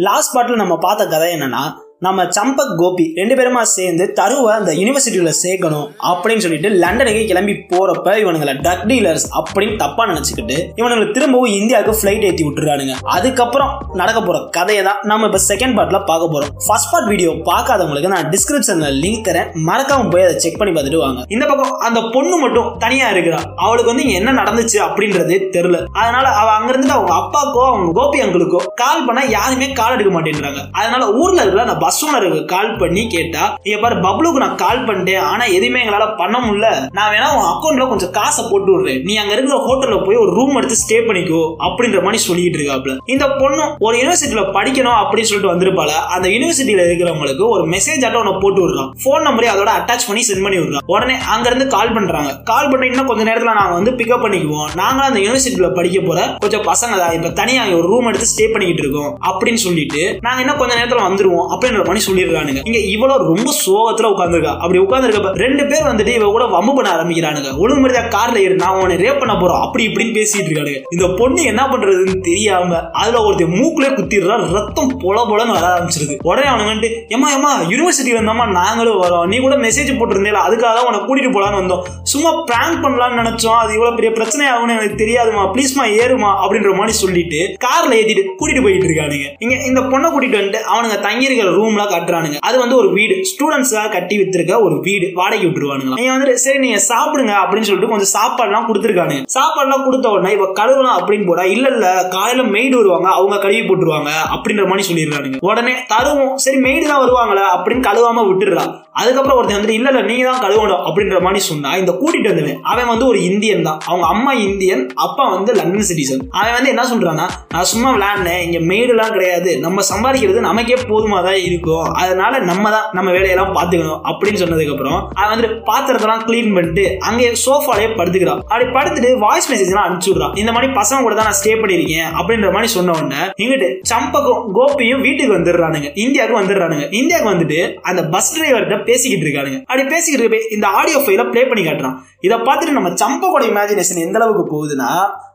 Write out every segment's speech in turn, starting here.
Last பாட்டில் நம்ம பார்த்த கதை என்னன்னா நம்ம சம்பக் கோபி ரெண்டு பேருமா சேர்ந்து தருவை அந்த யூனிவர்சிட்டியில் சேர்க்கணும் அப்படின்னு சொல்லிட்டு லண்டனுக்கு கிளம்பி போறப்ப இவனுங்களை ட்ரக் டீலர்ஸ் அப்படின்னு தப்பா நினைச்சுக்கிட்டு இவனுங்களை திரும்பவும் இந்தியாவுக்கு ஃபிளைட் ஏற்றி விட்டுறானுங்க. அதுக்கப்புறம் நடக்க போற கதையை தான் நம்ம இப்போ செகண்ட் பார்ட்ல பார்க்க போறோம். ஃபர்ஸ்ட் பார்ட் வீடியோ பார்க்காதவங்களுக்கு நான் டிஸ்கிரிப்ஷன்ல லிங்க் தரேன். மறக்காம போய் அதை செக் பண்ணி பார்த்துட்டு வாங்க. இந்த பக்கம் அந்த பொண்ணு மட்டும் தனியா இருக்கிறா. அவளுக்கு வந்து என்ன நடந்துச்சு அப்படின்றது தெரியல. அதனால அவ அங்கிருந்து அவங்க அப்பாக்கோ அவங்க கோபி அங்கிளுக்கோ கால் பண்ணா யாருமே கால் எடுக்க மாட்டேன்றாங்க. அதனால ஊர்ல இருக்கிற பஸ் கால் பண்ணி கேட்டா இங்க பாரு பப்ளுக்கு நான் கால் பண்ணிட்டேன். ஆனா எதுவுமே எங்களால பண்ண முடியல. நான் வேணா உன் அக்கௌண்ட்ல கொஞ்சம் காசை போட்டு விடுறேன். நீ அங்க இருக்கிற ஹோட்டல்ல போய் ஒரு ரூம் எடுத்து ஸ்டே பண்ணிக்கோ அப்படின்ற மாதிரி சொல்லிட்டு இருக்காப்ல. இந்த பொண்ணு ஒரு யூனிவர்சிட்டியில படிக்கணும் அப்படின்னு சொல்லிட்டு வந்திருப்பால அந்த யூனிவர்சிட்டியில இருக்கிறவங்களுக்கு ஒரு மெசேஜ் ஆட்டம் ஒன்று போட்டு விடுறான். ஃபோன் நம்பரே அதோட அட்டாச் பண்ணி சென்ட் பண்ணி விடுறான். உடனே அங்க இருந்து கால் பண்றாங்க. கால் பண்ணி இன்னும் கொஞ்ச நேரத்துல நாங்க வந்து பிக்கப் பண்ணிக்குவோம். நாங்களும் அந்த யூனிவர்சிட்டியில படிக்க போற கொஞ்சம் பசங்க தான் இப்ப தனியா ஒரு ரூம் எடுத்து ஸ்டே பண்ணிக்கிட்டு இருக்கோம் அப்படின்னு சொல்லிட்டு நாங்க இன்னும் கொஞ்ச நேரத்துல வந்துருவோம் அப்படின்ற மாதிரி சொல்லிடுறானுங்க இங்க இவ்வளவு ரொம்ப சோகத்துல உட்காந்துருக்கா அப்படி உட்காந்துருக்கப்ப ரெண்டு பேர் வந்துட்டு இவ கூட வம்பு பண்ண ஆரம்பிக்கிறானுங்க. ஒழுங்கு மாதிரி கார்ல ஏறி நான் உன்னை ரேப் பண்ண போறோம். அப்படி இப்படின்னு பேசிட்டு இருக்கானுங்க. இந்த பொண்ணு என்ன பண்றதுன்னு தெரியாம அதுல ஒருத்தர் மூக்குல குத்திடுறா ரத்தம் பொல பொலன்னு வர ஆரம்பிச்சிருது. உடனே அவனுங்க வந்துட்டு ஏமா ஏமா யூனிவர்சிட்டி வந்தோமா நாங்களும் வரோம். நீ கூட மெசேஜ் போட்டிருந்தேல அதுக்காக தான் உன்னை கூட்டிட்டு போலான்னு வந்தோம். சும்மா பிராங்க் பண்ணலாம்னு நினைச்சோம். அது இவ்வளவு பெரிய பிரச்சனை ஆகும்னு எனக்கு தெரியாதுமா ப்ளீஸ்மா ஏறுமா அப்படின்ற மாதிரி சொல்லிட்டு கார்ல ஏத்திட்டு கூட்டிட்டு போயிட்டு இருக்கானுங்க. இங்க இந்த பொண்ணை கூட்டிட்டு வந்துட்டு அவனுங்க தங்கி இருக்கிற ரூம்லாம் காட்டுறானுங்க. அது வந்து ஒரு வீடு. ஸ்டூடெண்ட்ஸாக கட்டி வித்திருக்க ஒரு வீடு. வாடகை விட்டுருவானுங்க நீங்க வந்துட்டு சரி நீங்க சாப்பிடுங்க அப்படின்னு சொல்லிட்டு கொஞ்சம் சாப்பாடுலாம் கொடுத்துருக்கானுங்க. சாப்பாடுலாம் கொடுத்த உடனே இவ கழுவலாம் அப்படின்னு போடா இல்ல இல்ல காலையில மெய்டு வருவாங்க. அவங்க கழுவி போட்டுருவாங்க அப்படின்ற மாதிரி சொல்லிடுறானுங்க. உடனே தருவோம். சரி மெய்டு தான் வருவாங்களா? அப்படின்னு கழுவாம விட்டுடுறா. அதுக்கப்புறம் ஒருத்தன் வந்துட்டு இல்ல இல்ல நீங்க தான் கழுவணும் அப்படின்ற மாதிரி சொன்னா இந்த கூட்டிட்டு வந்தவன் அவன் வந்து ஒரு இந்தியன் தான். அவங்க அம்மா இந்தியன் அப்பா வந்து லண்டன் சிட்டிசன். அவன் வந்து என்ன சொல்றான்னா நான் சும்மா விளையாடினேன். இங்க மெய்டுலாம் கிடையாது. நம்ம சம்பாதிக்கிறது நமக்கே போதுமா தான் இருக்கும் அதனால நம்ம தான் நம்ம வேலையெல்லாம் பார்த்துக்கணும் அப்படின்னு சொன்னதுக்கப்புறம் அவன் வந்துட்டு பாத்திரத்தெல்லாம் கிளீன் பண்ணிட்டு அங்கே சோஃபாலேயே படுத்துக்கிறான். அப்படி படுத்துட்டு வாய்ஸ் மெசேஜ்லாம் எல்லாம் அனுப்பிச்சு விடுறான். இந்த மாதிரி பசங்க கூட தான் நான் ஸ்டே பண்ணியிருக்கேன் அப்படின்ற மாதிரி சொன்ன உடனே இங்கிட்டு சம்பக்கும் கோபியும் வீட்டுக்கு வந்துடுறானுங்க. இந்தியாவுக்கு வந்துடுறானுங்க. இந்தியாவுக்கு வந்துட்டு அந்த பஸ் டிரைவர்கிட்ட பேசிக்கிட்டு இருக்கானுங்க. அப்படி பேசிக்கிட்டு இருக்க இந்த ஆடியோ ஃபைல ப்ளே பண்ணி காட்டுறான். இதை பார்த்துட்டு நம்ம சம்பக்கோட இமேஜினேஷன் எந்த அளவுக்கு போகுதுன்னா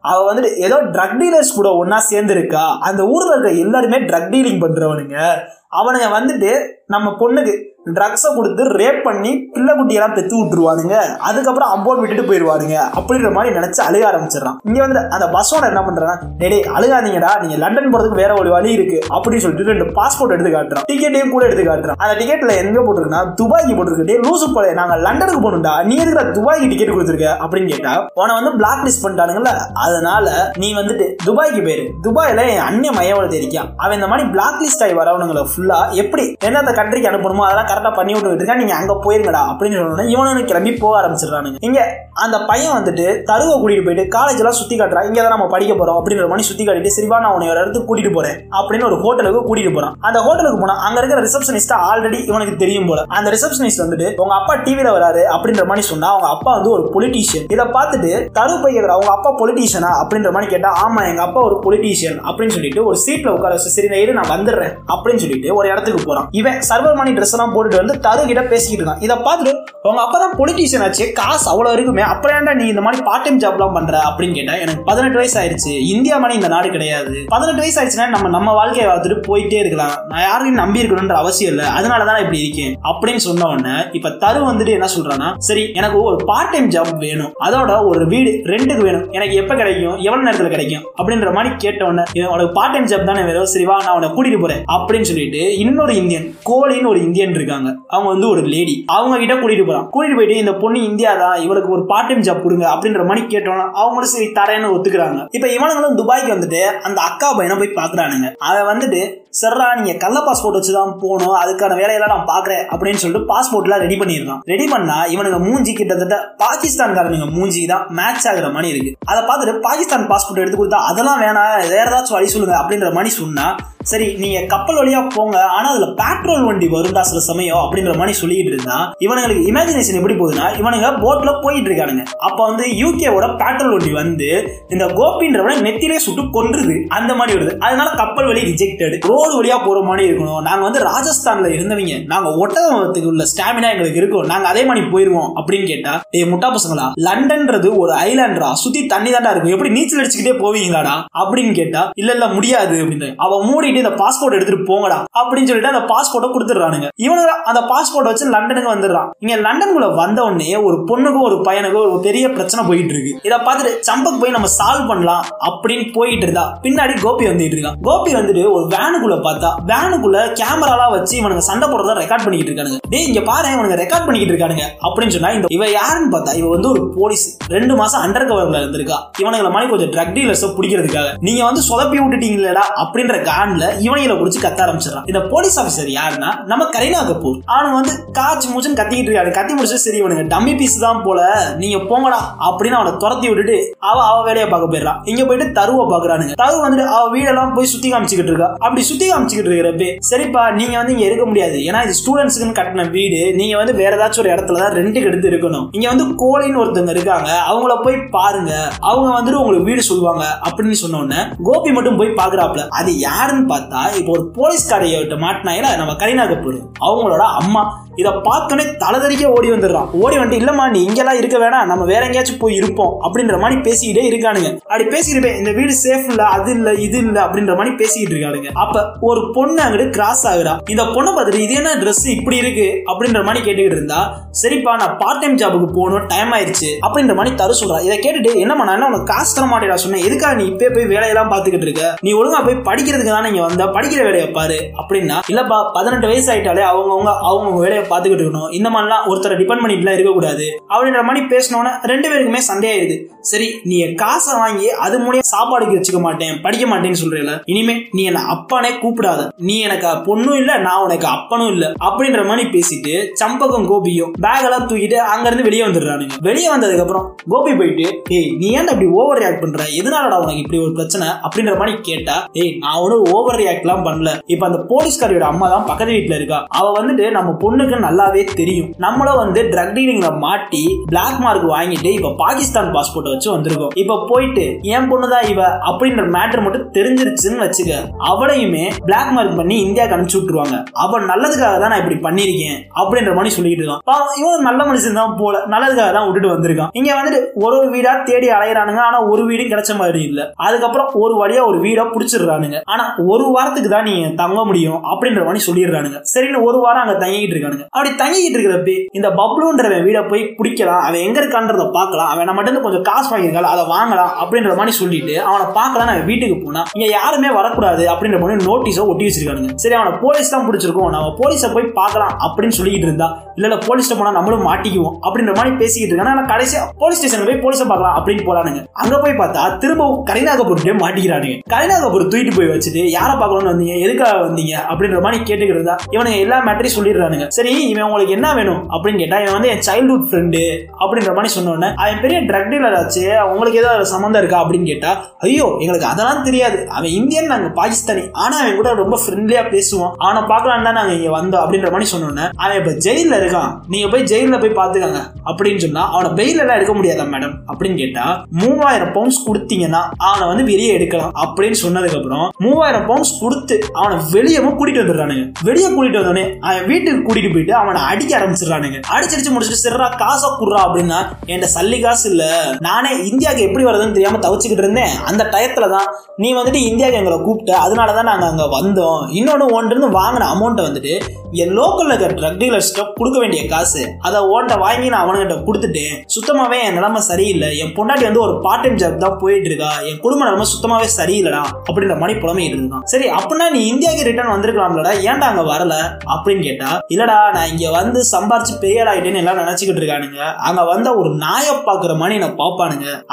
அவ வந்துட்டு ஏதோ ட்ரக் டீலர்ஸ் கூட ஒன்னா சேர்ந்துருக்கா. அந்த ஊர்ல இருக்க எல்லாருமே ட்ரக் டீலிங் பண்றவனுங்க. அவனுங்க வந்துட்டு நம்ம பொண்ணுக்கு ட்ரக்ஸை கொடுத்து ரேப் பண்ணி பிள்ளை குட்டியெல்லாம் பெத்து விட்டுருவானுங்க. அதுக்கப்புறம் அம்போன் விட்டுட்டு போயிடுவாருங்க அப்படின்ற மாதிரி நினச்சி அழுக ஆரம்பிச்சிடறான். இங்கே வந்து அந்த பஸ் ஓனர் என்ன பண்ணுறான் டேடே அழுகாதீங்கடா. நீங்கள் லண்டன் போகிறதுக்கு வேற ஒரு வழி இருக்கு. அப்படின்னு சொல்லிட்டு ரெண்டு பாஸ்போர்ட் எடுத்து காட்டுறான். டிக்கெட்டையும் கூட எடுத்து காட்டுறான். அந்த டிக்கெட்டில் எங்கே போட்டிருக்குன்னா துபாய்க்கு போட்டிருக்கு. டே லூசு போல நாங்கள் லண்டனுக்கு போகணும்டா. நீ எதுக்கு துபாய்க்கு டிக்கெட் கொடுத்துருக்க? அப்படின்னு கேட்டா உன வந்து பிளாக் லிஸ்ட் பண்ணிட்டானுங்கல்ல. அதனால நீ வந்துட்டு துபாய்க்கு போயிரு. துபாயில் என் அண்ணன் மையவளத்தை இருக்கான் அவன் இந்த மாதிரி பிளாக் லிஸ்ட் ஆகி வரவனுங்களை ஃபுல்லாக எப்படி எந்தெந்த கண்ட்ரிக்கு அனுப்பணுமோ அதெல்லாம் கரெக்டாக பண்ணி விட்டு இருக்கா நீங்கள் அங்கே போயிருங்கடா அப்படின்னு சொன்னோன்னே இவனு கிளம்பி போக ஆரம்பிச்சிடுறானுங்க. இங்கே அந்த பையன் வந்துட்டு தருவை கூட்டிட்டு போயிட்டு காலேஜெல்லாம் சுற்றி காட்டுறா. காட்டுறான் தான் நம்ம படிக்க போறோம் அப்படின்ற மாதிரி சுற்றி காட்டிட்டு சரிவா நான் உன்னை ஒரு இடத்துக்கு கூட்டிட்டு போறேன். அப்படின்னு ஒரு ஹோட்டலுக்கு கூட்டிட்டு போறான். அந்த ஹோட்டலுக்கு போனால் அங்கே இருக்கிற ரிசப்ஷனிஸ்ட் ஆல்ரெடி இவனுக்கு தெரியும் போல. அந்த ரிசப்ஷனிஸ்ட் வந்துட்டு உங்க அப்பா டிவியில் வராரு அப்படின்ற மாதிரி சொன்னா அவங்க அப்பா வந்து ஒரு பொலிட்டீஷியன் இதை பார்த்துட்டு தரு பையன் அவங்க அப்பா பொலிட்டீஷியனா அப்படின்ற மாதிரி கேட்டால் ஆமா எங்க அப்பா ஒரு பொலிட்டீஷியன் அப்படின்னு சொல்லிட்டு ஒரு சீட்ல உட்கார வச்சு சரி நான் நான் வந்துடுறேன். அப்படின்னு சொல்லிட்டு ஒரு இடத்துக்கு போறான். இவன் சர்வர் மணி ட்ரெஸ் எல்லாம் போட்டுட்டு வந்து தருகிட்ட பேசிக்கிட்டு இருக்கான். இதை பார்த்துட்டு உங்க அப்பா தான் பொலிட்டீஷியன் ஆச்சு காசு அவ்வளோ இருக்குமே அப்புறம் ஏன்டா நீ இந்த மாதிரி பார்ட் டைம் ஜாப்லாம் பண்ற? அப்படின்னு கேட்டா எனக்கு பதினெட்டு வயசு ஆயிடுச்சு இந்தியா மாதிரி இந்த நாடு கிடையாது. பதினெட்டு வயசு ஆயிடுச்சுன்னா நம்ம நம்ம வாழ்க்கையை பார்த்துட்டு போயிட்டே இருக்கலாம். நான் யாரையும் நம்பி இருக்கணும்ன்ற அவசியம் இல்லை. அதனால தான் இப்படி இருக்கேன். அப்படின்னு சொன்ன உடனே இப்ப தரு வந்துட்டு என்ன சொல்றான்னா சரி எனக்கு ஒரு பார்ட் டைம் ஜாப் வேணும். அதோட ஒரு வீடு ரெண்டுக்கு வேணும். எனக்கு எப்ப கிடைக்கும்? எவ்வளவு நேரத்துல கிடைக்கும்? அப்படின்ற மாதிரி கேட்ட உடனே உனக்கு பார்ட் டைம் ஜாப் தானே வேணும். சரி வா நான் உன்னை கூட்டிட்டு போறேன். அப்படின்னு சொல்லிட்டு இன்னொரு இந்தியன் கோலின்னு ஒரு இந்தியன் இருக்கா இருக்காங்க அவங்க வந்து ஒரு லேடி அவங்க கிட்ட கூட்டிட்டு போறான் கூட்டிட்டு போயிட்டு இந்த பொண்ணு இந்தியா தான் இவளுக்கு ஒரு பார்ட் டைம் ஜாப் கொடுங்க அப்படின்ற மாதிரி கேட்டோம்னா அவங்களும் சரி தரேன்னு ஒத்துக்கிறாங்க. இப்ப இவனுங்களும் துபாய்க்கு வந்துட்டு அந்த அக்கா பையனை போய் பாக்குறானுங்க அவன் வந்துட்டு சர்ரா நீங்க கள்ள பாஸ்போர்ட் வச்சு தான் போகணும். அதுக்கான வேலையெல்லாம் நான் பாக்குறேன் அப்படின்னு சொல்லிட்டு பாஸ்போர்ட்லாம் ரெடி பண்ணிருக்கான் ரெடி பண்ணா இவனுங்க மூஞ்சி கிட்டத்தட்ட பாகிஸ்தான்காரனுங்க மூஞ்சி தான் மேட்ச் ஆகுற மாதிரி இருக்கு. அதை பார்த்துட்டு பாகிஸ்தான் பாஸ்போர்ட் எடுத்து கொடுத்தா அதெல்லாம் வேணாம். வேற ஏதாச்சும் வழி சொல்லுங்க. அப்படின்ற மாதிரி சொன்னா சரி நீங்க கப்பல் வழியா போங்க. ஆனா அதுல பெட்ரோல் வண்டி வரும்டா சில சமயம். அப்படின்ற மாதிரி சொல்லிட்டு இருந்தா இவனுங்களுக்கு இமேஜினேஷன் எப்படி போகுதுன்னா இவனுங்க போட்ல போயிட்டு இருக்கானுங்க. அப்ப வந்து யூகேவோட பெட்ரோல் வண்டி வந்து இந்த கோபின்றவனை நெத்திலே சுட்டு கொன்றுது. அந்த மாதிரி வருது. அதனால கப்பல் வழி ரிஜெக்டட் ரோ ரோடு வழியா போற மாதிரி இருக்கணும். நாங்க வந்து ராஜஸ்தான்ல இருந்தவங்க. நாங்க ஒட்டகத்துக்கு உள்ள ஸ்டாமினா எங்களுக்கு இருக்கும். நாங்க அதே மாதிரி போயிருவோம் அப்படின்னு கேட்டா டே முட்டா பசங்களா லண்டன்றது ஒரு ஐலாண்ட்ரா? சுத்தி தண்ணி தாண்டா இருக்கும். எப்படி நீச்சல் அடிச்சுக்கிட்டே போவீங்களாடா? அப்படின்னு கேட்டா இல்ல இல்லை முடியாது அப்படின்னு. அவ மூடிட்டு இந்த பாஸ்போர்ட் எடுத்துட்டு போங்கடா அப்படின்னு சொல்லிட்டு அந்த பாஸ்போர்ட்டை கொடுத்துட்றானுங்க. இவனுங்க அந்த பாஸ்போர்ட் வச்சு லண்டனுக்கு வந்துடுறான். இங்கே லண்டனுக்குள்ள வந்த உடனே ஒரு பொண்ணுக்கும் ஒரு பையனுக்கும் ஒரு பெரிய பிரச்சனை போயிட்டு இருக்கு இதை பார்த்துட்டு சம்பக் போய் நம்ம சால்வ் பண்ணலாம் அப்படின்னு போயிட்டு இருந்தா பின்னாடி கோபி வந்துட்டு இருக்கான் கோபி வந்துட்டு ஒரு வேனுக்குள்ள பார்த்தா வேனுக்குள்ள கேமராலாம் வச்சு இவனுங்க சண்டை போடுறத ரெக்கார்ட் பண்ணிக்கிட்டு இருக்கானுங்க. டேய் இங்க பாரு இவனுங்க ரெக்கார்ட் பண்ணிக்கிட்டு இருக்கானுங்க. அப்படின்னு சொன்னா இந்த இவ யாருன்னு பார்த்தா இவ வந்து ஒரு போலீஸ் ரெண்டு மாசம் அண்டர் கவர்ல இருந்திருக்கா. இவனுங்களை மாதிரி கொஞ்சம் ட்ரக் டீலர்ஸ் பிடிக்கிறதுக்காக. நீங்க வந்து சொதப்பி விட்டுட்டீங்களா அப்படின்ற கான்ல இவனையில பிடிச்சி கத்த ஆரம்பிச்சிடறான். இந்த போலீஸ் ஆபீசர் யாருன்னா நம்ம கரீனா கபூர். அவனுக்கு வந்து காச்சு மூச்சுன்னு கத்திக்கிட்டு இருக்காரு கத்தி முடிச்சு சரி இவனுங்க டம்மி பீஸ் தான் போல. நீங்க போங்கடா அப்படின்னு அவனை துரத்தி விட்டுட்டு அவ அவ வேலையை பார்க்க போயிடுறான். இங்க போயிட்டு தருவை பாக்குறானுங்க தரு வந்துட்டு அவ வீடெல்லாம் போய் சுத்தி காமிச்சுக்கிட்டு இருக்கா. அப்படி சுத்தி காமிச்சுக்கிட்டு இருக்கிறப்ப சரிப்பா நீங்க வந்து இங்க இருக்க முடியாது. ஏன்னா இது ஸ்டூடெண்ட்ஸுக்குன்னு கட்டின வீடு. நீங்க வந்து வேற ஏதாச்சும் ஒரு இடத்துல தான் ரெண்டுக்கு எடுத்து இருக்கணும். இங்க வந்து கோழின்னு ஒருத்தவங்க இருக்காங்க. அவங்கள போய் பாருங்க. அவங்க வந்துட்டு உங்களுக்கு வீடு சொல்லுவாங்க அப்படின்னு சொன்ன உடனே கோபி மட்டும் போய் பாக்குறாப்ல அது யாருன்னு பார்த்தா இப்போ ஒரு போலீஸ்காரையிட்ட மாட்டினாயில நம்ம கரீனா கபூர். அவங்களோட அம்மா. இதை பார்த்தோன்னே தலதறிக்க ஓடி வந்துடுறான். ஓடி வந்துட்டு இல்லம்மா நீ இங்கெல்லாம் இருக்க வேணாம். நம்ம வேற எங்கேயாச்சும் போய் இருப்போம். அப்படின்ற மாதிரி பேசிக்கிட்டே இருக்கானுங்க. அப்படி பேசிக்கிட்டு இந்த வீடு சேஃப் இல்ல அது இல்ல இது இல்ல அப்படின்ற மாதிரி பேசிக்கிட்டு இருக்கானுங்க அப்ப ஒரு பொண்ணு அங்கிட்டு கிராஸ் ஆகுறா. இந்த பொண்ணை பார்த்துட்டு இது என்ன ட்ரெஸ் இப்படி இருக்கு? அப்படின்ற மாதிரி கேட்டுக்கிட்டு இருந்தா சரிப்பா நான் பார்ட் டைம் ஜாபுக்கு போகணும் டைம் ஆயிடுச்சு அப்படின்ற மாதிரி தரு சொல்றா. இதை கேட்டுட்டு என்னம்மா நான் உனக்கு காசு தர மாட்டேடா சொன்னேன். எதுக்காக நீ இப்பே போய் வேலையெல்லாம் பார்த்துக்கிட்டு இருக்க? நீ ஒழுங்கா போய் படிக்கிறதுக்கு தானே இங்க வந்த படிக்கிற வேலையை பாரு அப்படின்னா இல்லப்பா பதினெட்டு வயசு ஆயிட்டாலே அவங்கவுங்க அவங்கவுங்க வேலையை பார்த்துக்கிட்டு இருக்கணும். இந்த மாதிரிலாம் ஒருத்தரை டிபெண்ட் பண்ணிட்டுலாம் இருக்கக்கூடாது. அப்படின்ற மாதிரி பேசினோன்னே ரெண்டு பேருக்குமே சண்டையாயிருது சரி நீ காசை வாங்கி அது மூலியம் சாப்பாடுக்கு வச்சுக்க மாட்டேன் படிக்க மாட்டேன்னு சொல்றீல இனிமே நீ என்ன அப்பானே கூப்பிடாத. நீ எனக்கு பொண்ணும் இல்ல நான் உனக்கு அப்பனும் இல்ல. அப்படின்ற மாதிரி பேசிட்டு சம்பகம் கோபியும் பேக் எல்லாம் தூக்கிட்டு அங்க இருந்து வெளியே வந்துடுறானுங்க. வெளியே வந்ததுக்கு அப்புறம் கோபி போயிட்டு ஏய் நீ ஏன் அப்படி ஓவர் ரியாக்ட் பண்ற? எதனாலடா உனக்கு இப்படி ஒரு பிரச்சனை? அப்படின்ற மாதிரி கேட்டா ஏய் நான் ஒன்றும் ஓவர் ரியாக்ட்லாம் பண்ணல. இப்ப அந்த போலீஸ்காரியோட அம்மா தான் பக்கத்து வீட்டுல இருக்கா. அவ வந்துட்டு நம்ம பொண்ணுக்கு நல்லாவே தெரியும். நம்மளும் வந்து ட்ரக் டீலிங்ல மாட்டி பிளாக் மார்க் வாங்கிட்டு இப்ப பாகிஸ்தான் பாஸ்போர்ட் வச்சு வந்திருக்கோம். இப்ப போயிட்டு என் பொண்ணு தான் இவ அப்படின்ற மேட்டர் மட்டும் தெரிஞ்சிருச்சுன்னு வச்சுக்க. அவளையுமே பிளாக் மார்க் பண்ணி இந்தியாவுக்கு அனுப்பிச்சு விட்டுருவாங்க. அவன் நல்லதுக்காக தான் நான் இப்படி பண்ணிருக்கேன் அப்படின்ற மாதிரி சொல்லிட்டு இருக்கான். பாவம் இவன் நல்ல மனுஷன் தான் போல. நல்லதுக்காக தான் விட்டுட்டு வந்திருக்கான். இங்க வந்துட்டு ஒரு ஒரு வீடா தேடி அலையிறானுங்க. ஆனா ஒரு வீடும் கிடைச்ச மாதிரி இல்ல. அதுக்கப்புறம் ஒரு வழியா ஒரு வீடா புடிச்சிடுறானுங்க. ஆனா ஒரு வாரத்துக்கு தான் நீ தங்க முடியும் அப்படின்ற மாதிரி சொல்லிடுறானுங்க. சரின்னு ஒரு வாரம் அங்க தங்கிட்டு இருக்கானுங்க. அப்படி தங்கிக்கிட்டு இருக்கிறப்ப இந்த பப்ளுன்றவன் வீட போய் பிடிக்கலாம். அவன் எங்க இருக்கான்றத பார்க்கலாம். அவன் நம்ம மட்டும் கொஞ்சம் காசு வாங்கியிருக்காள்? அதை வாங்கலாம் அப்படின்ற மாதிரி சொல்லிட்டு அவனை பார்க்கலாம் அவன் வீட்டுக்கு போனா இங்க யாருமே வரக்கூடாது அப்படின்ற மாதிரி நோட்டீஸை ஒட்டி வச்சிருக்கானுங்க. சரி அவனை போலீஸ் தான் பிடிச்சிருக்கோம். நம்ம போலீஸை போய் பார்க்கலாம் அப்படின்னு சொல்லிக்கிட்டு இருந்தா இல்ல இல்ல போலீஸ் போனா நம்மளும் மாட்டிக்குவோம் அப்படின்ற மாதிரி பேசிக்கிட்டு இருக்காங்க ஆனா கடைசியா போலீஸ் ஸ்டேஷன் போய் போலீஸை பார்க்கலாம் அப்படின்னு போறானுங்க. அங்க போய் பார்த்தா திரும்பவும் கரீனா கபூர் மாட்டிக்கிறானுங்க. கரீனா கபூர் தூக்கிட்டு போய் வச்சுட்டு யாரை பார்க்கணும்னு வந்தீங்க? எதுக்காக வந்தீங்க? அப்படின்ற மாதிரி கேட்டுக்கிட்டு இருந்தா இவனுங்க எல்லா மேட்டரையும் சொல்லிடுறானுங்க. சரி இவன் உங்களுக்கு என்ன வேணும் அப்படின்னு கேட்டா இவன் வந்து என் சைல்ட்ஹுட் ஃப்ரெண்டு அப்படின்ற மாதிரி சொன்னோன்னே அவன் பெரிய ட்ரக் டீலர் ஆச்சு உங்களுக்கு ஏதாவது சம்மந்தம் இருக்கா? அப்படின்னு கேட்டா ஐயோ எங்களுக்கு அதெல்லாம் தெரியாது. அவன் இந்தியன் நாங்க பாகிஸ்தானி. ஆனா அவன் கூட ரொம்ப ஃப்ரெண்ட்லியா பேசுவான். அவனை பார்க்கலாம் தான் நாங்க இங்க வந்தோம். அப்படின்ற மாதிரி சொன்னோன்னே அவன் இப்ப ஜெயில இருக்கான். நீங்க போய் ஜெயில போய் பாத்துக்காங்க அப்படின்னு சொன்னா அவனை பெயில் எல்லாம் எடுக்க முடியாதா மேடம் அப்படின்னு கேட்டா மூவாயிரம் பவுண்ட்ஸ் கொடுத்தீங்கன்னா அவனை வந்து வெளியே எடுக்கலாம். அப்படின்னு சொன்னதுக்கு அப்புறம் மூவாயிரம் பவுண்ட்ஸ் கொடுத்து அவனை வெளியவும் கூட்டிட்டு வந்துடுறானுங்க. வெளியே கூட்டிட்டு வந்தோடனே அவன் வீட்டுக்கு கூட்டிட்டு போயிட்டு அவனை அடிக்க ஆரம்பிச்சிடறானுங்க. அடிச்சடிச்சு முடிச்சுட்டு சிறா காசா குடுறா அப்படின்னா என்கிட்ட சல்லி காசு இல்ல. நானே இந்தியாவுக்கு எப்படி வருதுன்னு தெரியாம தவிச்சுக்கிட்டு இருந்தேன். அந்த டயத்துல தான் நீ வந்துட்டு இந்தியாவுக்கு எங்களை கூப்பிட்ட. அதனாலதான் நாங்கள் அங்கே வந்தோம். இன்னொன்று ஒன்று வாங்கின அமௌண்ட்டை வந்துட்டு என் லோக்கல்ல இருக்கிற ட்ரக் டீலர்ஸ்கிட்ட கொடுக்க வேண்டிய காசு. அதை ஓட்ட வாங்கி நான் அவனுகிட்ட கொடுத்துட்டேன். சுத்தமாவே என் நிலைமை சரியில்லை. என் பொண்டாட்டி வந்து ஒரு பார்ட் டைம் ஜாப் தான் போயிட்டு இருக்கா என் குடும்ப நிலைமை சுத்தமாவே சரியில்லடா அப்படின்ற மாதிரி புலமையிட்டு இருந்தான். சரி அப்படின்னா நீ இந்தியாவுக்கு ரிட்டர்ன் வந்திருக்கலாம்லடா. ஏன்டா அங்க வரல? அப்படின்னு கேட்டா இல்லடா நான் இங்க வந்து சம்பாரிச்சு பெரிய ஆயிட்டேன்னு எல்லாம் நினச்சிக்கிட்டு இருக்கானுங்க. அங்க வந்த ஒரு நாயை பாக்குற மாதிரி என்ன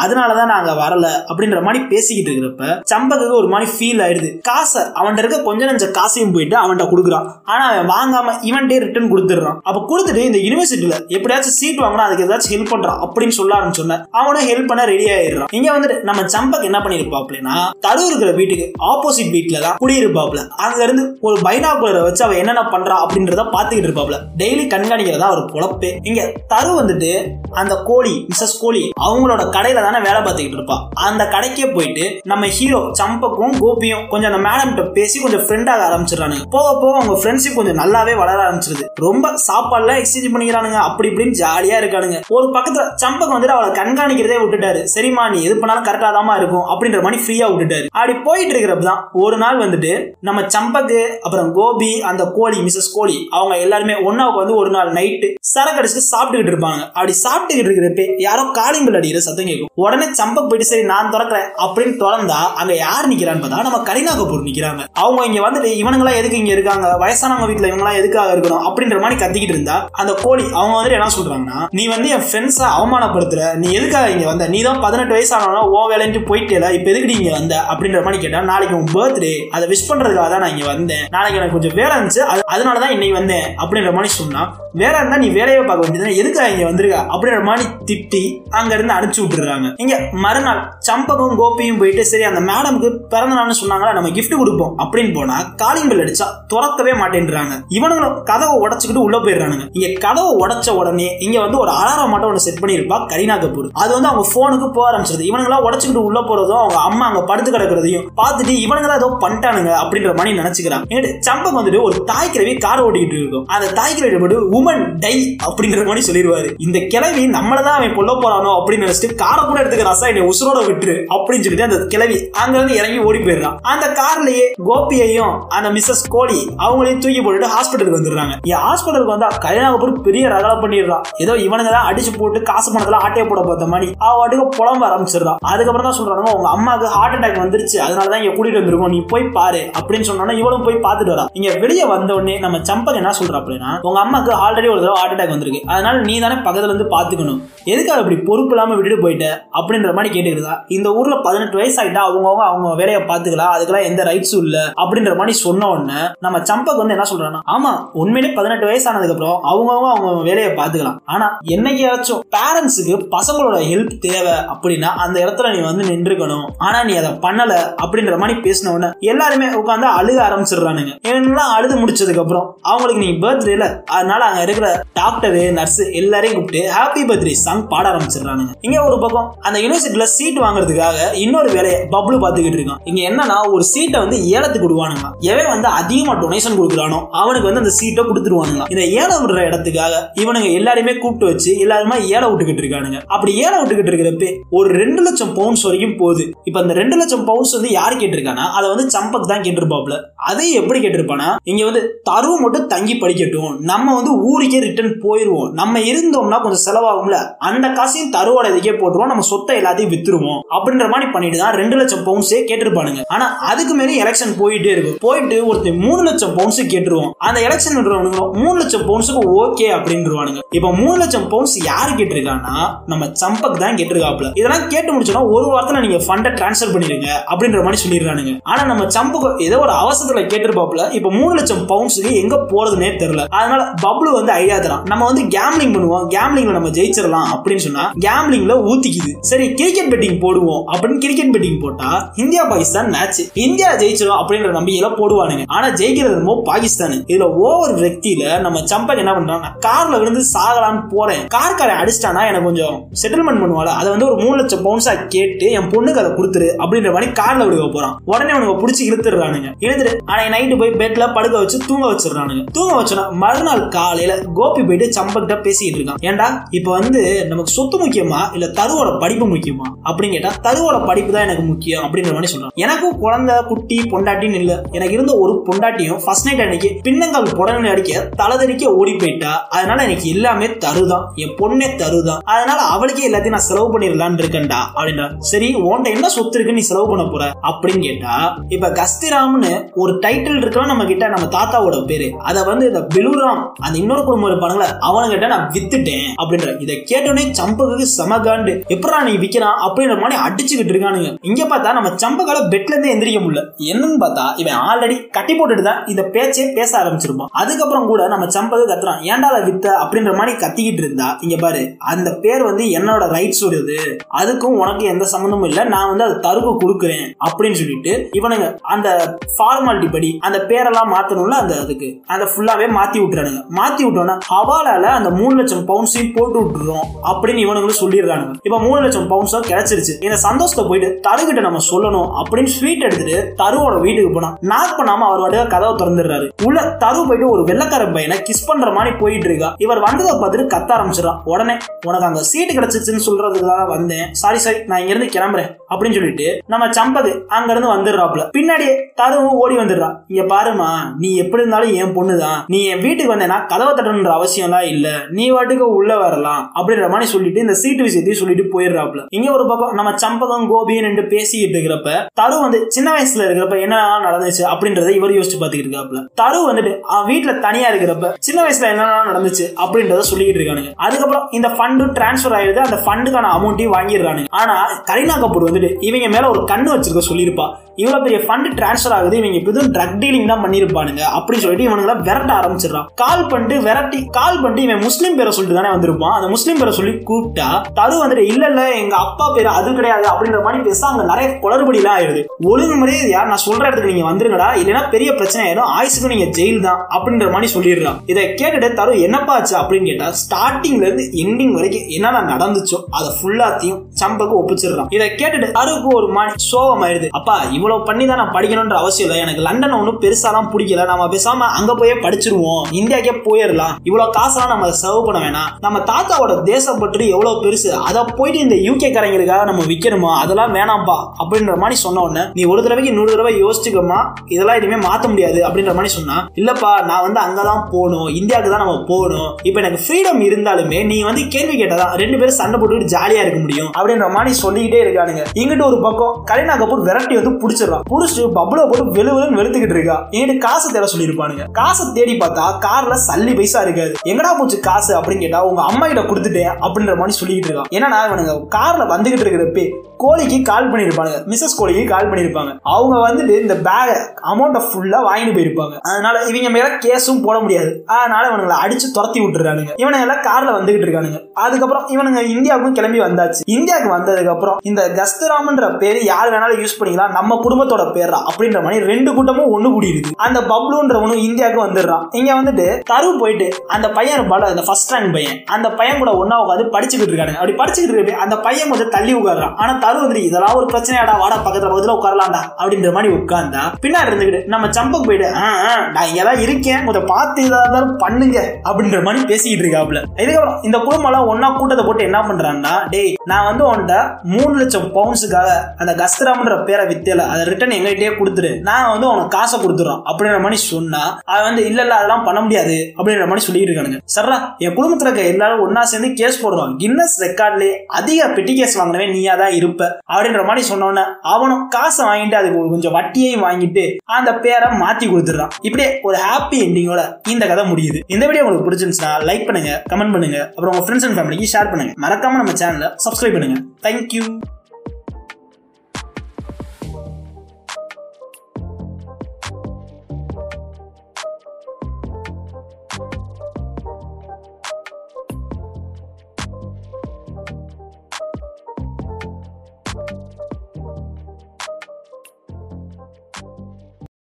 அதனால அதனாலதான் நான் அங்க வரல அப்படின்ற மாதிரி பேசிக்கிட்டு இருக்கிறப்ப சம்பத்துக்கு ஒரு மாதிரி ஃபீல் ஆயிடுது. காசை அவன்கிட்ட இருக்க கொஞ்ச நஞ்ச காசையும் போயிட்டு அவன்கிட்ட கொடுக்குறான். ஆனா அவன் வாங்காம இவன்டே ரிட்டர்ன் கொடுத்துட்றான். அப்ப கொடுத்துட்டு இந்த யூனிவர்சிட்டியில எப்படியாச்சும் சீட் வாங்கினா அதுக்கு ஏதாச்சும் ஹெல்ப் பண்றான் அப்படின்னு சொல்ல ஆரம்பிச்சோன்ன அவனும் ஹெல்ப் பண்ண ரெடி ஆயிடுறான். இங்க வந்துட்டு நம்ம சம்பக் என்ன பண்ணிருப்பாப்லனா தடு இருக்கிற வீட்டுக்கு ஆப்போசிட் வீட்டில் தான் குடியிருப்பாப்ல அங்க இருந்து ஒரு பைனாகுலரை வச்சு அவன் என்னென்ன பண்றா அப்படின்றத பார்த்துக்கிட்டு இருப்பாப்ல இருப்பாப்ல டெய்லி கண்காணிக்கிறதா ஒரு பொழப்பே. இங்க தரு வந்துட்டு அந்த கோழி மிஸ்ஸஸ் கோழி அவங்களோட கடையில தானே வேலை பார்த்துக்கிட்டு இருப்பா. அந்த கடைக்கே போயிட்டு நம்ம ஹீரோ சம்பக்கும் கோபியும் கொஞ்சம் அந்த மேடம் கிட்ட பேசி கொஞ்சம் ஃப்ரெண்டாக ஆரம்பிச்சிடறானுங்க. போக போக அவங்க ஃப்ரெண்ட்ஷிப் கொஞ்சம் நல்லாவே வளர ஆரம்பிச்சிருது. ரொம்ப சாப்பாடுல எக்ஸ்சேஞ்ச் பண்ணிக்கிறானுங்க. அப்படி இப்படின்னு ஜாலியா இருக்கானுங்க. ஒரு பக்கத்துல சம்பக் வந்துட்டு அவளை கண்காணிக்கிறதே விட்டுட்டாரு. சரிம்மா நீ எது பண்ணாலும் கரெக்டா தான் இருக்கும் அப்படின்ற மாதிரி ஃப்ரீயா விட்டுட்டாரு. அப்படி போயிட்டு இருக்கிறப்ப தான் ஒரு நாள் வந்துட்டு நம்ம சம்பக்கு அப்புறம் கோபி அந்த கோழி மிஸ்ஸஸ் கோழி அவங்க எல்லாருமே ஒன்னாவுக்கு வந்து ஒரு நாள் நைட்டு சரக்கு அடிச்சுட்டு சாப்பிட்டுக்கிட்டு இருப்பாங்க. அப்படி சாப்பிட்டுக்கிட்டு இருக்கிறப்ப யாரோ காலிங் பில் அடிக்கிற சத்தம் கேட்கும். உடனே சம்பக் போயிட்டு சரி நான் திறக்கிறேன் அப்படின்னு திறந்தா அங்க யார் நிக்கிறான்னு பார்த்தா நம்ம கரீனா கபூர் நிக்கிறாங்க. அவங்க இங்க வந்துட்டு இவனுங்களா எதுக்கு இங்க இருக்காங்க? வயசானவங்க வீட்டுல இவங்கலாம் எதுக்காக இருக்கணும்? அப்படின்ற மாதிரி கத்திக்கிட்டு இருந்தா அந்த கோழி. அவங்க வந்துட்டு என்ன சொல்றாங்கன்னா நீ வந்து என் ஃப்ரெண்ட்ஸை அவமானப்படுத்துற. நீ எதுக்காக இங்க வந்த? நீ தான் பதினெட்டு வயசு ஆனவனா ஓ வேலைன்ட்டு போயிட்டேல. இப்ப எதுக்கு இங்க வந்த? அப்படின்ற மாதிரி கேட்டா நாளைக்கு உன் பர்த்டே அதை விஷ் பண்றதுக்காக தான் நான் இங்க வந்தேன். நாளைக்கு எனக்கு கொஞ்சம் வேலை இருந்துச்சு. அது- அதனாலதான் இன்னைக்கு வந்தேன். அப்படின்னு அப்படின்ற மாதிரி சொன்னா வேற இருந்தா நீ வேலையை பார்க்க வேண்டியது எதுக்காக இங்க வந்திருக்க? அப்படின்ற மாதிரி திட்டி அங்க இருந்து அனுப்பிச்சு விட்டுறாங்க இங்க மறுநாள் சம்பகம் கோபியும் போயிட்டு சரி அந்த மேடமுக்கு பிறந்த நாள்னு சொன்னாங்களா நம்ம கிஃப்ட் கொடுப்போம் அப்படின்னு போனா காலிங் பெல் அடிச்சா துறக்கவே மாட்டேன்றாங்க. இவனுங்களும் கதவை உடச்சுக்கிட்டு உள்ள போயிடுறானுங்க. இங்க கதவை உடச்ச உடனே இங்க வந்து ஒரு அலாரம் மட்டும் ஒன்று செட் பண்ணியிருப்பா கரீனா கபூர். அது வந்து அவங்க போனுக்கு போக ஆரம்பிச்சிருது. இவனுங்களா உடச்சுக்கிட்டு உள்ள போறதும் அவங்க அம்மா அங்க படுத்து கிடக்குறதையும் பார்த்துட்டு இவனுங்களா ஏதோ பண்ணிட்டானுங்க அப்படின்ற மாதிரி நினைச்சுக்கிறான். சம்பம் வந்துட்டு ஒரு தாய் கிழவி கார் ஓட்டிக்கிட்டு இருக்கும். அந்த தாய் கிழவி உமன் டை அப்படிங்கிற மாதிரி சொல்லிடுவாரு. இந்த கிளவி நம்மள தான் அவன் கொல்ல போறானோ அப்படின்னு நினைச்சிட்டு காரை கூட எடுத்துக்க ரசா என்னை உசுரோட விட்டுரு அப்படின்னு சொல்லிட்டு அந்த கிளவி அங்க இருந்து இறங்கி ஓடி போயிடுறான். அந்த கார்லயே கோபியையும் அந்த மிஸ்ஸஸ் கோலி அவங்களையும் தூக்கி போட்டுட்டு ஹாஸ்பிட்டலுக்கு வந்துடுறாங்க. என் ஹாஸ்பிட்டலுக்கு வந்தா கல்யாணம் பெரிய ரகலை பண்ணிடுறான். ஏதோ இவனுங்க தான் அடிச்சு போட்டு காசு பணத்துல ஆட்டையை போட பார்த்த மாதிரி அவ வாட்டுக்கு புலம்ப ஆரம்பிச்சிடுறான் அதுக்கப்புறம் தான் சொல்றாங்க உங்க அம்மாவுக்கு ஹார்ட் அட்டாக் வந்துருச்சு. அதனாலதான் இங்க கூட்டிட்டு வந்திருக்கோம். நீ போய் பாரு. அப்படின்னு சொன்னோன்னா இவளும் போய் பார்த்துட்டு வரா இங்க வெளியே வந்த உடனே நம்ம சம்பக் என்ன சொல்றா அப்படின்னா உங்க அம்மாக்கு ஆல்ரெடி ஒரு தடவை ஹார்ட் அட்டாக் வந்திருக்கு. அதனால நீ தானே பக்கத்துல இருந்து பாத்துக்கணும் எதுக்காக இப்படி பொறுப்பு இல்லாம விட்டுட்டு போயிட்ட? அப்படின்ற மாதிரி கேட்டுக்கிறதா இந்த ஊர்ல பதினெட்டு வயசு ஆயிட்டா அவங்கவுங்க அவங்க வேலையை பாத்துக்கலாம் அதுக்கெல்லாம் எந்த ரைட்ஸும் இல்ல. அப்படின்ற மாதிரி சொன்ன உடனே நம்ம சம்பக் வந்து என்ன சொல்றானா ஆமா உண்மையிலே பதினெட்டு வயசு ஆனதுக்கு அப்புறம் அவங்கவுங்க அவங்க வேலையை பாத்துக்கலாம் ஆனா என்னைக்காச்சும் பேரண்ட்ஸுக்கு பசங்களோட ஹெல்ப் தேவை அப்படின்னா அந்த இடத்துல நீ வந்து நின்றுக்கணும். ஆனா நீ அதை பண்ணல அப்படின்ற மாதிரி பேசின உடனே எல்லாருமே உட்காந்து அழுக ஆரம்பிச்சிடுறானுங்க. இவங்கெல்லாம் அழுது முடிச்சதுக்கு அப்புறம் அவங்களுக்கு நீ பர்த்டே இல்ல அதனால அங்க இருக்கிற டாக்டரு நர்ஸ் எல்லாரையும் கூப்பிட்டு ஹாப்பி பர்த்டே சாங் பாட ஆரம்பிச்சிடுறானுங்க. இங்க ஒரு பக்கம் அந்த யூனிவர்சிட்டியில சீட் வாங்குறதுக்காக இன்னொரு வேலையை பப்ளு பாத்துக்கிட்டு இருக்கான். இங்க என்னன்னா ஒரு சீட்டை வந்து ஏலத்துக்கு விடுவானுங்க. எவன் வந்து அதிகமா டொனேஷன் கொடுக்குறானோ அவனுக்கு வந்து அந்த சீட்டை கொடுத்துருவானுங்க. இந்த ஏலம் விடுற இடத்துக்காக இவனுங்க எல்லாரையுமே கூப்பிட்டு வச்சு எல்லாருமே ஏலம் விட்டுக்கிட்டு இருக்கானுங்க. அப்படி ஏலம் விட்டுக்கிட்டு இருக்கிறப்ப ஒரு ரெண்டு லட்சம் பவுன்ஸ் வரைக்கும் போகுது. இப்ப அந்த ரெண்டு லட்சம் பவுன்ஸ் வந்து யார் கேட்டிருக்கானா? அதை வந்து சம்பக் தான் கேட்டிருப்பாப்ல அதை எப்படி கேட்டிருப்பானா? இங்க வந்து தரு மட்டும் தங்கி படிக்கட்டும். நம்ம வந்து ஊருக்கே ரிட்டர்ன் போயிடுவோம் நம்ம இருந்தோம்னா கொஞ்சம் செலவாகும்ல. அந்த காசையும் தருவோட இதுக்கே போட்டுருவோம். நம்ம சொத்தை எல்லாத்தையும் வித்துருவோம். அப்படின்ற மாதிரி பண்ணிட்டு தான் ரெண்டு லட்சம் பவுன்ஸே கேட்டிருப்பானுங்க. ஆனா அதுக்கு மேலே எலெக்ஷன் போயிட்டே இருக்கும். போயிட்டு ஒருத்தர் மூணு லட்சம் பவுன்ஸு கேட்டுருவோம் அந்த எலெக்ஷன் மூணு லட்சம் பவுன்ஸுக்கு ஓகே அப்படின்றவானுங்க. இப்ப மூணு லட்சம் பவுன்ஸ் யாரு கேட்டிருக்கான்னா நம்ம சம்பக் தான் கேட்டிருக்காப்ல இதெல்லாம் கேட்டு முடிச்சோன்னா ஒரு வாரத்துல நீங்க ஃபண்டை டிரான்ஸ்ஃபர் பண்ணிடுங்க அப்படின்ற மாதிரி சொல்லிடுறானுங்க. ஆனா நம்ம சம்பக் ஏதோ ஒரு அவசரத்துல கேட்டிருப்பாப்ல இப்ப மூணு லட்சம் பவுன்ஸுக்கு எங்க போறதுனே தெரியல. அதனால பப்ளு வந்து ஐடியா தரான். நம்ம வந்து கேம்லிங் பண்ணுவோம். கேம்லிங்ல நம்ம ஜெயிச்சிடலாம் அப்படின்னு சொன்னா கேம்லிங்ல ஊத்திக்குது. சரி கிரிக்கெட் பெட்டிங் போடுவோம் அப்படின்னு கிரிக்கெட் பெட்டிங் போட்டா இந்தியா பாகிஸ்தான் மேட்ச் இந்தியா ஜெயிச்சிடும் அப்படின்ற நம்பிக்கையில போடுவானுங்க. ஆனா ஜெயிக்கிறது என்னமோ பாகிஸ்தான். இதுல ஓவர் வெக்தியில நம்ம சம்பக் என்ன பண்றாங்க கார்ல விழுந்து சாகலான்னு போறேன். கார் காரை அடிச்சிட்டானா எனக்கு கொஞ்சம் செட்டில்மெண்ட் பண்ணுவாள்? அதை வந்து ஒரு மூணு லட்சம் பவுன்ஸா கேட்டு என் பொண்ணுக்கு அதை கொடுத்துரு அப்படின்ற மாதிரி கார்ல விடுக போறான். உடனே உனக்கு பிடிச்சி இழுத்துறானுங்க இழுத்துட்டு ஆனா நைட்டு போய் பெட்ல படுக்க வச்சு தூங்க வச்சிடறானுங்க. தூங்க வச்சோன்னா மறுநாள் காலையில கோபி போயிட்டு சம்பக்கிட்ட பேசிட்டு இருக்கான். ஏண்டா இப்ப வந்து நமக்கு சொத்து முக்கியமா இல்ல தருவோட படிப்பு முக்கியமா? அப்படின்னு கேட்டா தருவோட படிப்பு தான் எனக்கு முக்கியம் அப்படின்ற மாதிரி சொல்றான். எனக்கும் குழந்தை குட்டி பொண்டாட்டின்னு இல்ல. எனக்கு இருந்த ஒரு பொண்டாட்டியும் ஃபர்ஸ்ட் நைட் அன்னைக்கு பின்னங்கால் புடனு அடிக்க தலதறிக்க ஓடி போயிட்டா. அதனால எனக்கு எல்லாமே தருதான். என் பொண்ணே தருதான். அதனால அவளுக்கே எல்லாத்தையும் நான் செலவு பண்ணிடலான்னு இருக்கேன்டா அப்படின்றா. சரி உன்ட்ட என்ன சொத்து இருக்கு நீ செலவு பண்ண போற? அப்படின்னு கேட்டா இப்ப கஸ்திராம்னு ஒரு டைட்டில் இருக்கலாம் நம்ம கிட்ட நம்ம தாத்தாவோட பேரு. அதை வந்து இந்த பிலுராம் அந்த இன்னொரு குடும்பம் இருப்பானுங்களே அவன கிட்ட நான் வித்துட்டேன் அப்படின்ற. இதை கேட்டோடனே சம்பகுக்கு சமகாண்டு எப்படா நீ விற்கிறான் அப்படின்ற மாதிரி அடிச்சுக்கிட்டு இருக்கானுங்க. இங்க பார்த்தா நம்ம சம்பகால பெட்ல இருந்து எந்திரிக்க முடியல. என்னன்னு பார்த்தா இவன் ஆல்ரெடி கட்டி போட்டுட்டு தான் இந்த பேச்சே பேச ஆரம்பிச்சிருப்பான். அதுக்கப்புறம் கூட நம்ம சம்பகு கத்துறான். ஏன்டா அதை வித்த அப்படின்ற மாதிரி கத்திக்கிட்டு இருந்தா? இங்க பாரு அந்த பேர் வந்து என்னோட ரைட்ஸ் உடையது. அதுக்கும் உனக்கு எந்த சம்மந்தமும் இல்ல. நான் வந்து அதை தருவ கொடுக்குறேன் அப்படின்னு சொல்லிட்டு இவனுங்க அந்த ஃபார்மாலிட்டி படி அந்த பேரெல்லாம் மாத்தணும்ல அந்த அதுக்கு. அந்த ஃபுல்லாவே மாத்தி மாத்தி விட்டுறானுங்க. மாத்தி விட்டோன்னா ஹவாலால அந்த மூணு லட்சம் பவுன்ஸையும் போட்டு விட்டுறோம் அப்படின்னு இவனுங்களும் சொல்லிடுறானுங்க இப்ப மூணு லட்சம் பவுன்ஸும் கிடைச்சிருச்சு. இந்த சந்தோஷத்தை போயிட்டு தருகிட்ட நம்ம சொல்லணும் அப்படின்னு ஸ்வீட் எடுத்துட்டு தருவோட வீட்டுக்கு போனா நாக் பண்ணாம அவர் வாடகை கதவை திறந்துடுறாரு. உள்ள தரு போயிட்டு ஒரு வெள்ளக்கார பையனை கிஸ் பண்ற மாதிரி போயிட்டு இருக்கா. இவர் வந்ததை பார்த்துட்டு கத்த ஆரம்பிச்சிடறான். உடனே உனக்கு அங்க சீட்டு கிடைச்சிச்சுன்னு சொல்றதுக்காக வந்தேன். சாரி சாரி நான் இங்க இருந்து கிளம்புறேன். அப்படின்னு சொல்லிட்டு நம்ம சம்பது அங்க இருந்து வந்துடுறாப்ல பின்னாடியே தருவும் ஓடி வந்துடுறா இங்க பாருமா நீ எப்படி இருந்தாலும் என் பொண்ணுதான். நீ என் வீட்டுக்கு வந்தேன்னா கதவை தட்டணுன்ற அவசியம்லாம் இல்ல. நீ வாட்டுக்கு உள்ள வரலாம் அப்படின்ற மாதிரி சொல்லிட்டு இந்த சீட்டு விஷயத்தையும் சொல்லிட்டு போயிடுறாப்ல இங்க ஒரு பக்கம் நம்ம சம்பகம் கோபியும் நின்று பேசிக்கிட்டு இருக்கிறப்ப தரு வந்து சின்ன வயசுல இருக்கிறப்ப என்னெல்லாம் நடந்துச்சு அப்படின்றத இவர் யோசிச்சு பாத்துக்கிட்டு இருக்காப்ல தரு வந்துட்டு வீட்டுல தனியா இருக்கிறப்ப சின்ன வயசுல என்னென்ன நடந்துச்சு அப்படின்றத சொல்லிட்டு இருக்கானுங்க. அதுக்கப்புறம் இந்த ஃபண்டு டிரான்ஸ்ஃபர் ஆயிடுது. அந்த ஃபண்டுக்கான அமௌண்ட்டையும் வாங்கிடுறானுங்க. ஆனா கரீனா கபூர் வந்துட்டு இவங்க மேல ஒரு கண்ணு வச்சிருக்க சொல்லியிருப்பா. இவ்வளவு பெரிய ஃபண்ட் டிரான்ஸ்ஃபர் ஆகுது. இவங்க இப்போ ட்ரக் டீலிங் தான் பண்ணிருப்பானுங்க அப்படின்னு சொல்லிட்டு இவனுங்களை விரட்ட பேசுறான். கால் பண்ணிட்டு விரட்டி கால் பண்ணிட்டு இவன் முஸ்லீம் பேரை சொல்லிட்டு தானே வந்திருப்பான். அந்த முஸ்லீம் பேரை சொல்லி கூப்பிட்டா தரு வந்துட்டு இல்ல இல்ல எங்க அப்பா பேர் அது கிடையாது அப்படின்ற மாதிரி பேச அங்க நிறைய குளறுபடி எல்லாம் ஒழுங்கு ஒழுங்குமுறையே யார்? நான் சொல்ற இடத்துக்கு நீங்க வந்துருங்கடா. இல்லைன்னா பெரிய பிரச்சனை ஆயிடும். ஆயுசுக்கு நீங்க ஜெயில் தான் அப்படின்ற மாதிரி சொல்லிடுறான். இதை கேட்டுட்டு தரு என்னப்பா ஆச்சு? அப்படின்னு கேட்டா ஸ்டார்டிங்ல இருந்து எண்டிங் வரைக்கும் என்னென்ன நடந்துச்சோ அதை ஃபுல்லாத்தையும் சம்பக்கு ஒப்பிச்சிடுறான். இதை கேட்டுட்டு தருக்கு ஒரு மாதிரி சோகம் ஆயிடுது அப்பா இவ்வளவு பண்ணி தான் நான் படிக்கணும்ன்ற அவசியம் இல்லை. எனக்கு லண்டன் ஒன்றும் பெருசாலாம் பிடிக்கல. நம்ம பேசாம அங்க போய் படிச்சிருவோம். இந்தியாக்கே போயிடலாம் இவ்வளவு காசெல்லாம் நம்ம செலவு பண்ண வேணாம். நம்ம தாத்தாவோட தேசம் பற்றி எவ்வளவு பெருசு. அதை போயிட்டு இந்த யூகே காரங்களுக்காக நம்ம விற்கணுமா அதெல்லாம் வேணாம்ப்பா அப்படின்ற மாதிரி சொன்ன உடனே நீ ஒரு தடவைக்கு நூறு தடவை யோசிச்சுக்கோமா இதெல்லாம் இனிமே மாத்த முடியாது அப்படின்ற மாதிரி சொன்னா இல்லப்பா நான் வந்து அங்கதான் போகணும். இந்தியாவுக்கு தான் நம்ம போகணும். இப்போ எனக்கு ஃப்ரீடம் இருந்தாலுமே நீ வந்து கேள்வி கேட்டதான் ரெண்டு பேரும் சண்டை போட்டுக்கிட்டு ஜாலியா இருக்க முடியும். அப்படின்ற மாதிரி சொல்லிக்கிட்டே இருக்கானுங்க. இங்கிட்ட ஒரு பக்கம் கரீனா கபூர் விரட்டி வந்து புடிச்சிடலாம் புடிச்சு பப்ளோ போட்டு வெளுவெளுன்னு வெளுத்துக்கிட்டு இருக்கா. என்கிட்ட காசு தேட சொல்லியிருப்பானுங்க. காசை தேடி பார்த்தா கார்ல சல்லி பைசா இருக்காது. எங்கடா போச்சு காசு அப்படின்னு கேட்டா உங்க அம்மா கிட்ட கொடுத்துட்டேன் அப்படின்ற மாதிரி சொல்லிக்கிட்டு இருக்கான். ஏன்னா இவனுங்க கார்ல வந்துகிட்டு இருக்கிறப்ப கோழிக்கு கால் பண்ணிருப்பாங்க மிஸ்ஸஸ் கோழிக்கு கால் பண்ணிருப்பாங்க அவங்க வந்துட்டு இந்த பேக அமௌண்ட்டை ஃபுல்லா வாங்கிட்டு போயிருப்பாங்க. அதனால இவங்க மேல கேஸும் போட முடியாது. அதனால இவனுங்களை அடிச்சு துரத்தி விட்டுறானுங்க. இவனுங்க எல்லாம் கார்ல வந்துகிட்டு இருக்கானுங்க. அதுக்கப்புறம் இவனுங்க இந்தியாவுக்கும் கிளம்பி வந்தாச்சு. இந்தியாவுக்கு வந்ததுக்கு அப்புறம் இந்த கஸ்தராம்ன்ற பேர் யார் வேணாலும் யூஸ் பண்ணிக்கலாம். நம்ம குடும்பத்தோட பேரா அப்படின்ற மாதிரி ரெண்டு கூட்டமும் ஒண்ணு கூடி இருக்கு அந்த பப்ளுன்றவனும் இந்தியாவுக்கு வந்துடுறான். இங்க வந்துட்டு தரு போயிட்டு அந்த பையன் இருப்பாள் அந்த ஃபர்ஸ்ட் ரேங்க் பையன். அந்த பையன் கூட ஒன்னா உட்காந்து படிச்சுக்கிட்டு இருக்காங்க அப்படி படிச்சுக்கிட்டு இருக்கு அந்த பையன் கொஞ்சம் தள்ளி உட்காடுறான் ஆனா தரு வந்துட்டு இதெல்லாம் ஒரு பிரச்சனையாடா வாடா பக்கத்துல பக்கத்துல உட்காரலாம்டா அப்படின்ற மாதிரி உட்கார்ந்தா பின்னாடி இருந்துக்கிட்டு நம்ம சம்பக்கு போயிட்டு "ஆ, ஆ, நான் இங்கதான் இருக்கேன் கொஞ்சம் பார்த்து இதா இருந்தாலும் பண்ணுங்க அப்படின்ற மாதிரி பேசிக்கிட்டு இருக்காப்ல இதுக்கப்புறம் இந்த குடும்பம் எல்லாம் ஒன்னா கூட்டத்தை போட்டு என்ன பண்ணுறான்னா டேய் நான் வந்து உன்கிட்ட மூணு லட்சம் பவுன்ஸுக்காக அந்த கஸ்தராம்ன்ற பேரை வித்தியல அதை ரிட்டர்ன் எங்ககிட்டயே கொடுத்துரு. நான் வந்து உனக்கு காசை கொடுத்துறோம் அப்படின்ற மாதிரி சொன்னா அவன் வந்து இல்ல இல்ல அதெல்லாம் பண்ண முடியாது அப்படின்ற மாதிரி சொல்லிட்டு இருக்கானுங்க சர்ரா என் குடும்பத்துல இருக்க எல்லாரும் ஒன்னா சேர்ந்து கேஸ் போடுறோம். கின்னஸ் ரெக்கார்ட்லயே அதிக பெட்டி கேஸ் வாங்கினவே நீயா தான் இருப்ப அப்படின்ற மாதிரி சொன்னோன்னே அவனும் காசை வாங்கிட்டு அதுக்கு கொஞ்சம் வட்டியையும் வாங்கிட்டு அந்த பேரை மாத்தி கொடுத்துடுறான். இப்படியே ஒரு ஹாப்பி எண்டிங்கோட இந்த கதை முடியுது. இந்த வீடியோ உங்களுக்கு பிடிச்சிருந்துச்சுன்னா லைக் பண்ணுங்க கமெண்ட் பண்ணுங்க. அப்புறம் உங்க ஃப்ரெண்ட்ஸ் அண்ட் ஃபேமிலிக்கு ஷேர் பண்ணுங்க. மறக்காம நம்ம சேனலை சப்ஸ்கிரைப் பண்ணுங்க. தேங்க்யூ